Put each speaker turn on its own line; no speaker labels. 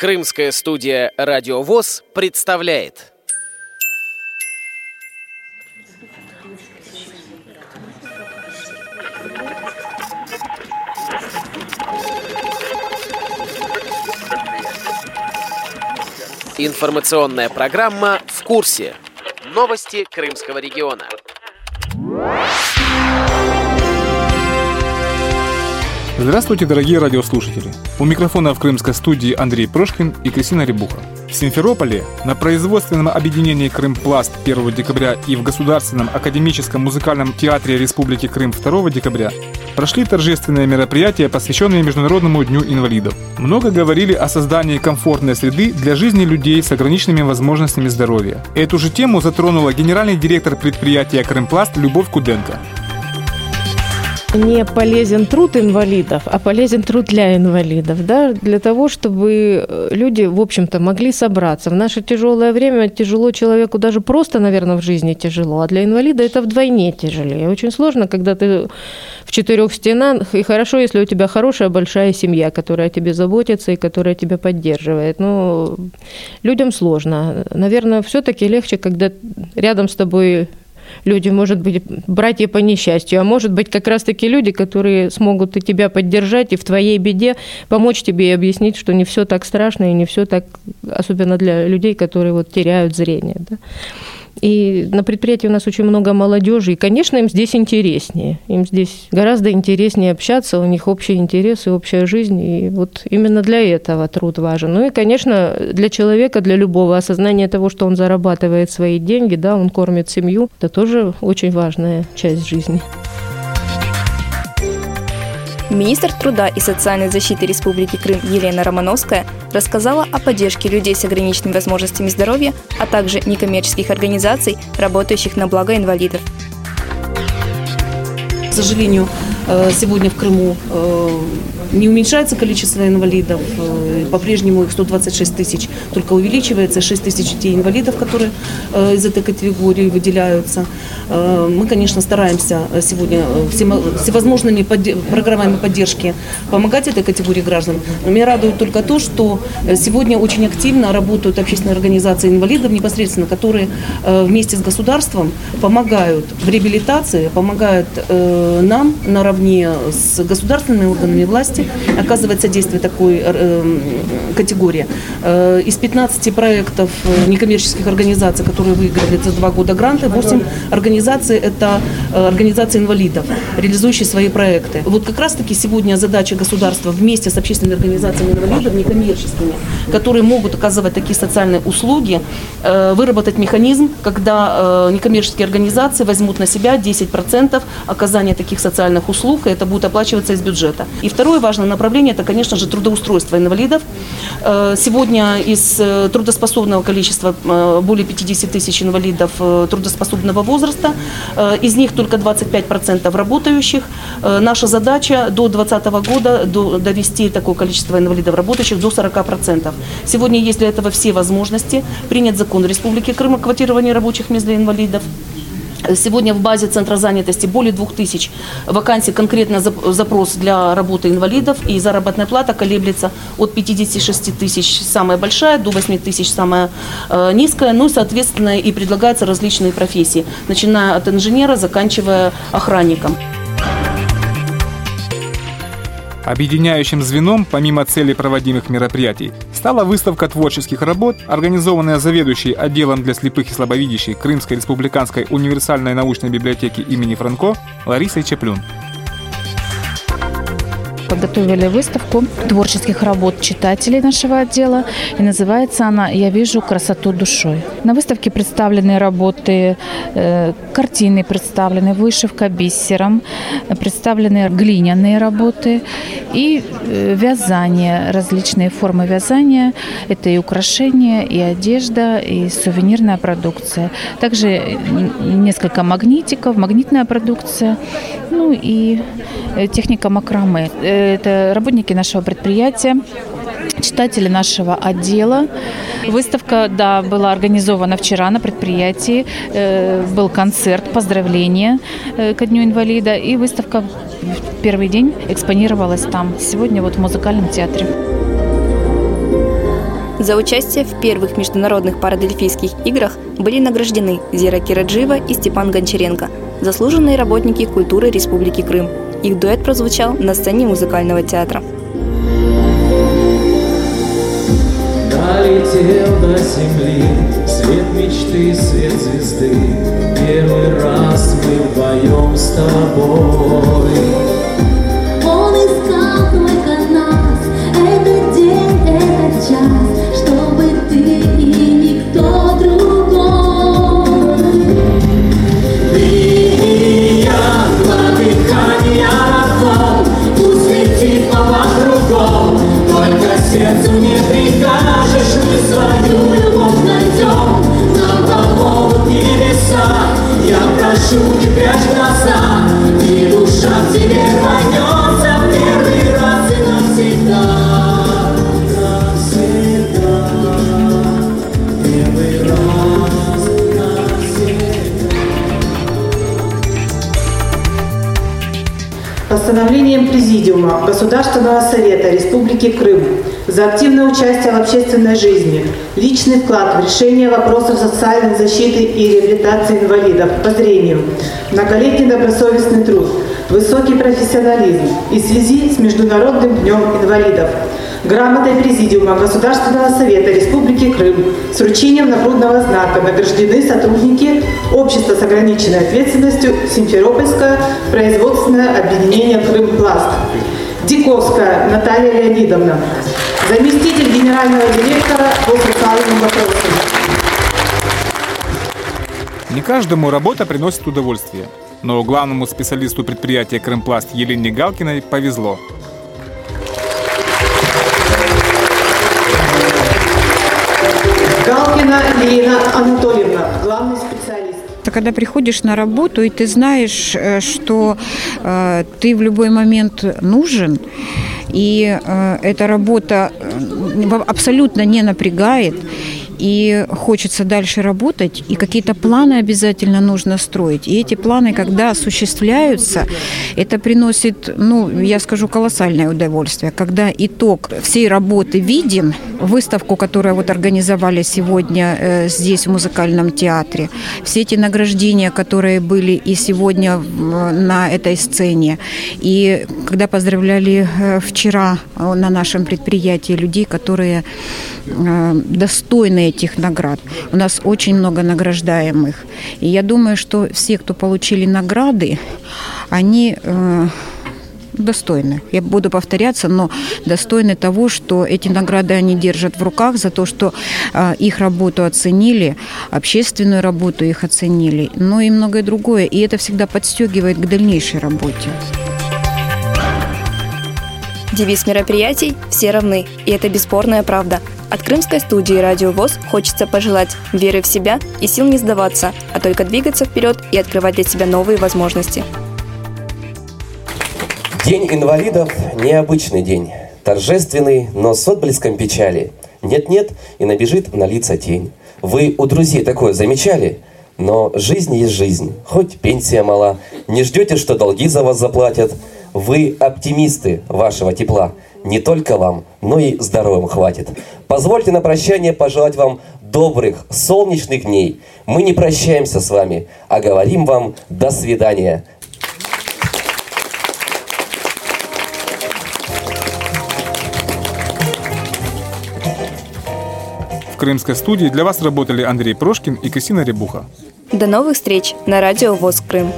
Крымская студия «Радиовоз» представляет Информационная программа «В курсе». Новости Крымского региона.
Здравствуйте, дорогие радиослушатели! У микрофона в крымской студии Андрей Прошкин и Кристина Рябуха. В Симферополе на производственном объединении «Крымпласт» 1 декабря и в Государственном академическом музыкальном театре Республики Крым 2 декабря прошли торжественные мероприятия, посвященные Международному дню инвалидов. Много говорили о создании комфортной среды для жизни людей с ограниченными возможностями здоровья. Эту же тему затронула генеральный директор предприятия «Крымпласт» Любовь Куденко –
не полезен труд инвалидов, а полезен труд для инвалидов, да, для того, чтобы э, люди, в общем-то, могли собраться. В наше тяжелое время тяжело человеку даже просто, наверное, в жизни тяжело, а для инвалида это вдвойне тяжелее. Очень сложно, когда ты в четырех стенах, и хорошо, если у тебя хорошая большая семья, которая о тебе заботится и которая тебя поддерживает. Но людям сложно. Наверное, все-таки легче, когда рядом с тобой люди, может быть, братья по несчастью, а может быть, как раз-таки люди, которые смогут и тебя поддержать, и в твоей беде помочь тебе и объяснить, что не все так страшно, и не все так, особенно для людей, которые вот теряют зрение. Да? И на предприятии у нас очень много молодежи, и, конечно, им здесь интереснее. Им здесь гораздо интереснее общаться, у них общие интересы, общая жизнь, и вот именно для этого труд важен. Ну и, конечно, для человека, для любого осознания того, что он зарабатывает свои деньги, да, он кормит семью, это тоже очень важная часть жизни.
Министр труда и социальной защиты Республики Крым Елена Романовская рассказала о поддержке людей с ограниченными возможностями здоровья, а также некоммерческих организаций, работающих на благо инвалидов.
К сожалению, э, сегодня в Крыму э, не уменьшается количество инвалидов, э, по-прежнему их 126 тысяч, только увеличивается 6 тысяч детей инвалидов, которые э, из этой категории выделяются. Э, мы, конечно, стараемся сегодня всевозможными программами поддержки помогать этой категории граждан. Но меня радует только то, что сегодня очень активно работают общественные организации инвалидов непосредственно, которые вместе с государством помогают в реабилитации, помогают нам наравне с государственными органами власти области оказывает содействие такой э, эм, категории. Э, из 15 проектов э, некоммерческих организаций, которые выиграли за два года гранты, 8 организаций – это организации инвалидов, реализующие свои проекты. Вот как раз-таки сегодня задача государства вместе с общественными организациями инвалидов, некоммерческими, которые могут оказывать такие социальные услуги, выработать механизм, когда некоммерческие организации возьмут на себя 10% оказания таких социальных услуг, и это будет оплачиваться из бюджета. И второе важное направление – это, конечно же, трудоустройство инвалидов. Э, сегодня из э, трудоспособного количества э, более 50 тысяч инвалидов трудоспособного возраста, из них только 25% работающих. Наша задача до 2020 года довести такое количество инвалидов работающих до 40%. Сегодня есть для этого все возможности. Принят закон Республики Крым о квотировании рабочих мест для инвалидов. Сегодня в базе Центра занятости более 2000 вакансий, конкретно запрос для работы инвалидов, и заработная плата колеблется от 56 тысяч самая большая до 8 тысяч самая э, низкая, ну и, соответственно, и предлагаются различные профессии, начиная от инженера, заканчивая охранником.
Объединяющим звеном, помимо целей проводимых мероприятий, стала выставка творческих работ, организованная заведующей отделом для слепых и слабовидящих Крымской республиканской универсальной научной библиотеки имени Франко Ларисой Чеплюн
подготовили выставку творческих работ читателей нашего отдела. И называется она «Я вижу красоту душой». На выставке представлены работы, э, картины представлены, вышивка бисером, представлены глиняные работы и э, вязание, различные формы вязания. Это и украшения, и одежда, и сувенирная продукция. Также несколько магнитиков, магнитная продукция, ну и э, техника макраме это работники нашего предприятия читатели нашего отдела. Выставка, да, была организована вчера на предприятии. Э, был концерт, поздравления э, ко Дню инвалида. И выставка в первый день экспонировалась там. Сегодня вот в музыкальном театре.
За участие в первых международных парадельфийских играх были награждены Зира Кираджиева и Степан Гончаренко, заслуженные работники культуры Республики Крым. Их дуэт прозвучал на сцене музыкального театра.
Долетел до земли свет мечты, свет звезды. Первый раз мы вдвоем с тобой.
Он искал только нас,
не прячь глаза, и душа к тебе рванется
Постановлением Президиума Государственного Совета Республики Крым за активное участие в общественной жизни, личный вклад в решение вопросов социальной защиты и реабилитации инвалидов по зрению, многолетний добросовестный труд, высокий профессионализм и в связи с Международным днем инвалидов. Грамотой Президиума Государственного Совета Республики Крым с вручением нагрудного знака награждены сотрудники Общества с ограниченной ответственностью Симферопольское производственное объединение «Крымпласт». Диковская Наталья Леонидовна, заместитель генерального директора по социальным вопросам.
Не каждому работа приносит удовольствие, но главному специалисту предприятия «Крымпласт» Елене Галкиной повезло.
Галкина Лена Анатольевна, главный специалист.
Когда приходишь на работу, и ты знаешь, что э, ты в любой момент нужен, и э, эта работа абсолютно не напрягает, и хочется дальше работать, и какие-то планы обязательно нужно строить. И эти планы, когда осуществляются, это приносит, ну, я скажу, колоссальное удовольствие. Когда итог всей работы виден, выставку, которую вот организовали сегодня э, здесь, в музыкальном театре, все эти награждения, которые были и сегодня на этой сцене, и когда поздравляли э, вчера э, на нашем предприятии людей, которые э, достойны этих наград. У нас очень много награждаемых. И я думаю, что все, кто получили награды, они э, достойны. Я буду повторяться, но достойны того, что эти награды они держат в руках за то, что э, их работу оценили, общественную работу их оценили, но и многое другое. И это всегда подстегивает к дальнейшей работе.
Девиз мероприятий «Все равны», и это бесспорная правда. От крымской студии «Радио ВОЗ» хочется пожелать веры в себя и сил не сдаваться, а только двигаться вперед и открывать для себя новые возможности.
День инвалидов – необычный день. Торжественный, но с отблеском печали. Нет-нет, и набежит на лица тень. Вы у друзей такое замечали? Но жизнь есть жизнь, хоть пенсия мала. Не ждете, что долги за вас заплатят. Вы оптимисты вашего тепла. Не только вам, но и здоровым хватит. Позвольте на прощание пожелать вам добрых, солнечных дней. Мы не прощаемся с вами, а говорим вам «до свидания».
В крымской студии для вас работали Андрей Прошкин и Кристина Рябуха.
До новых встреч на радио ВОЗ Крым.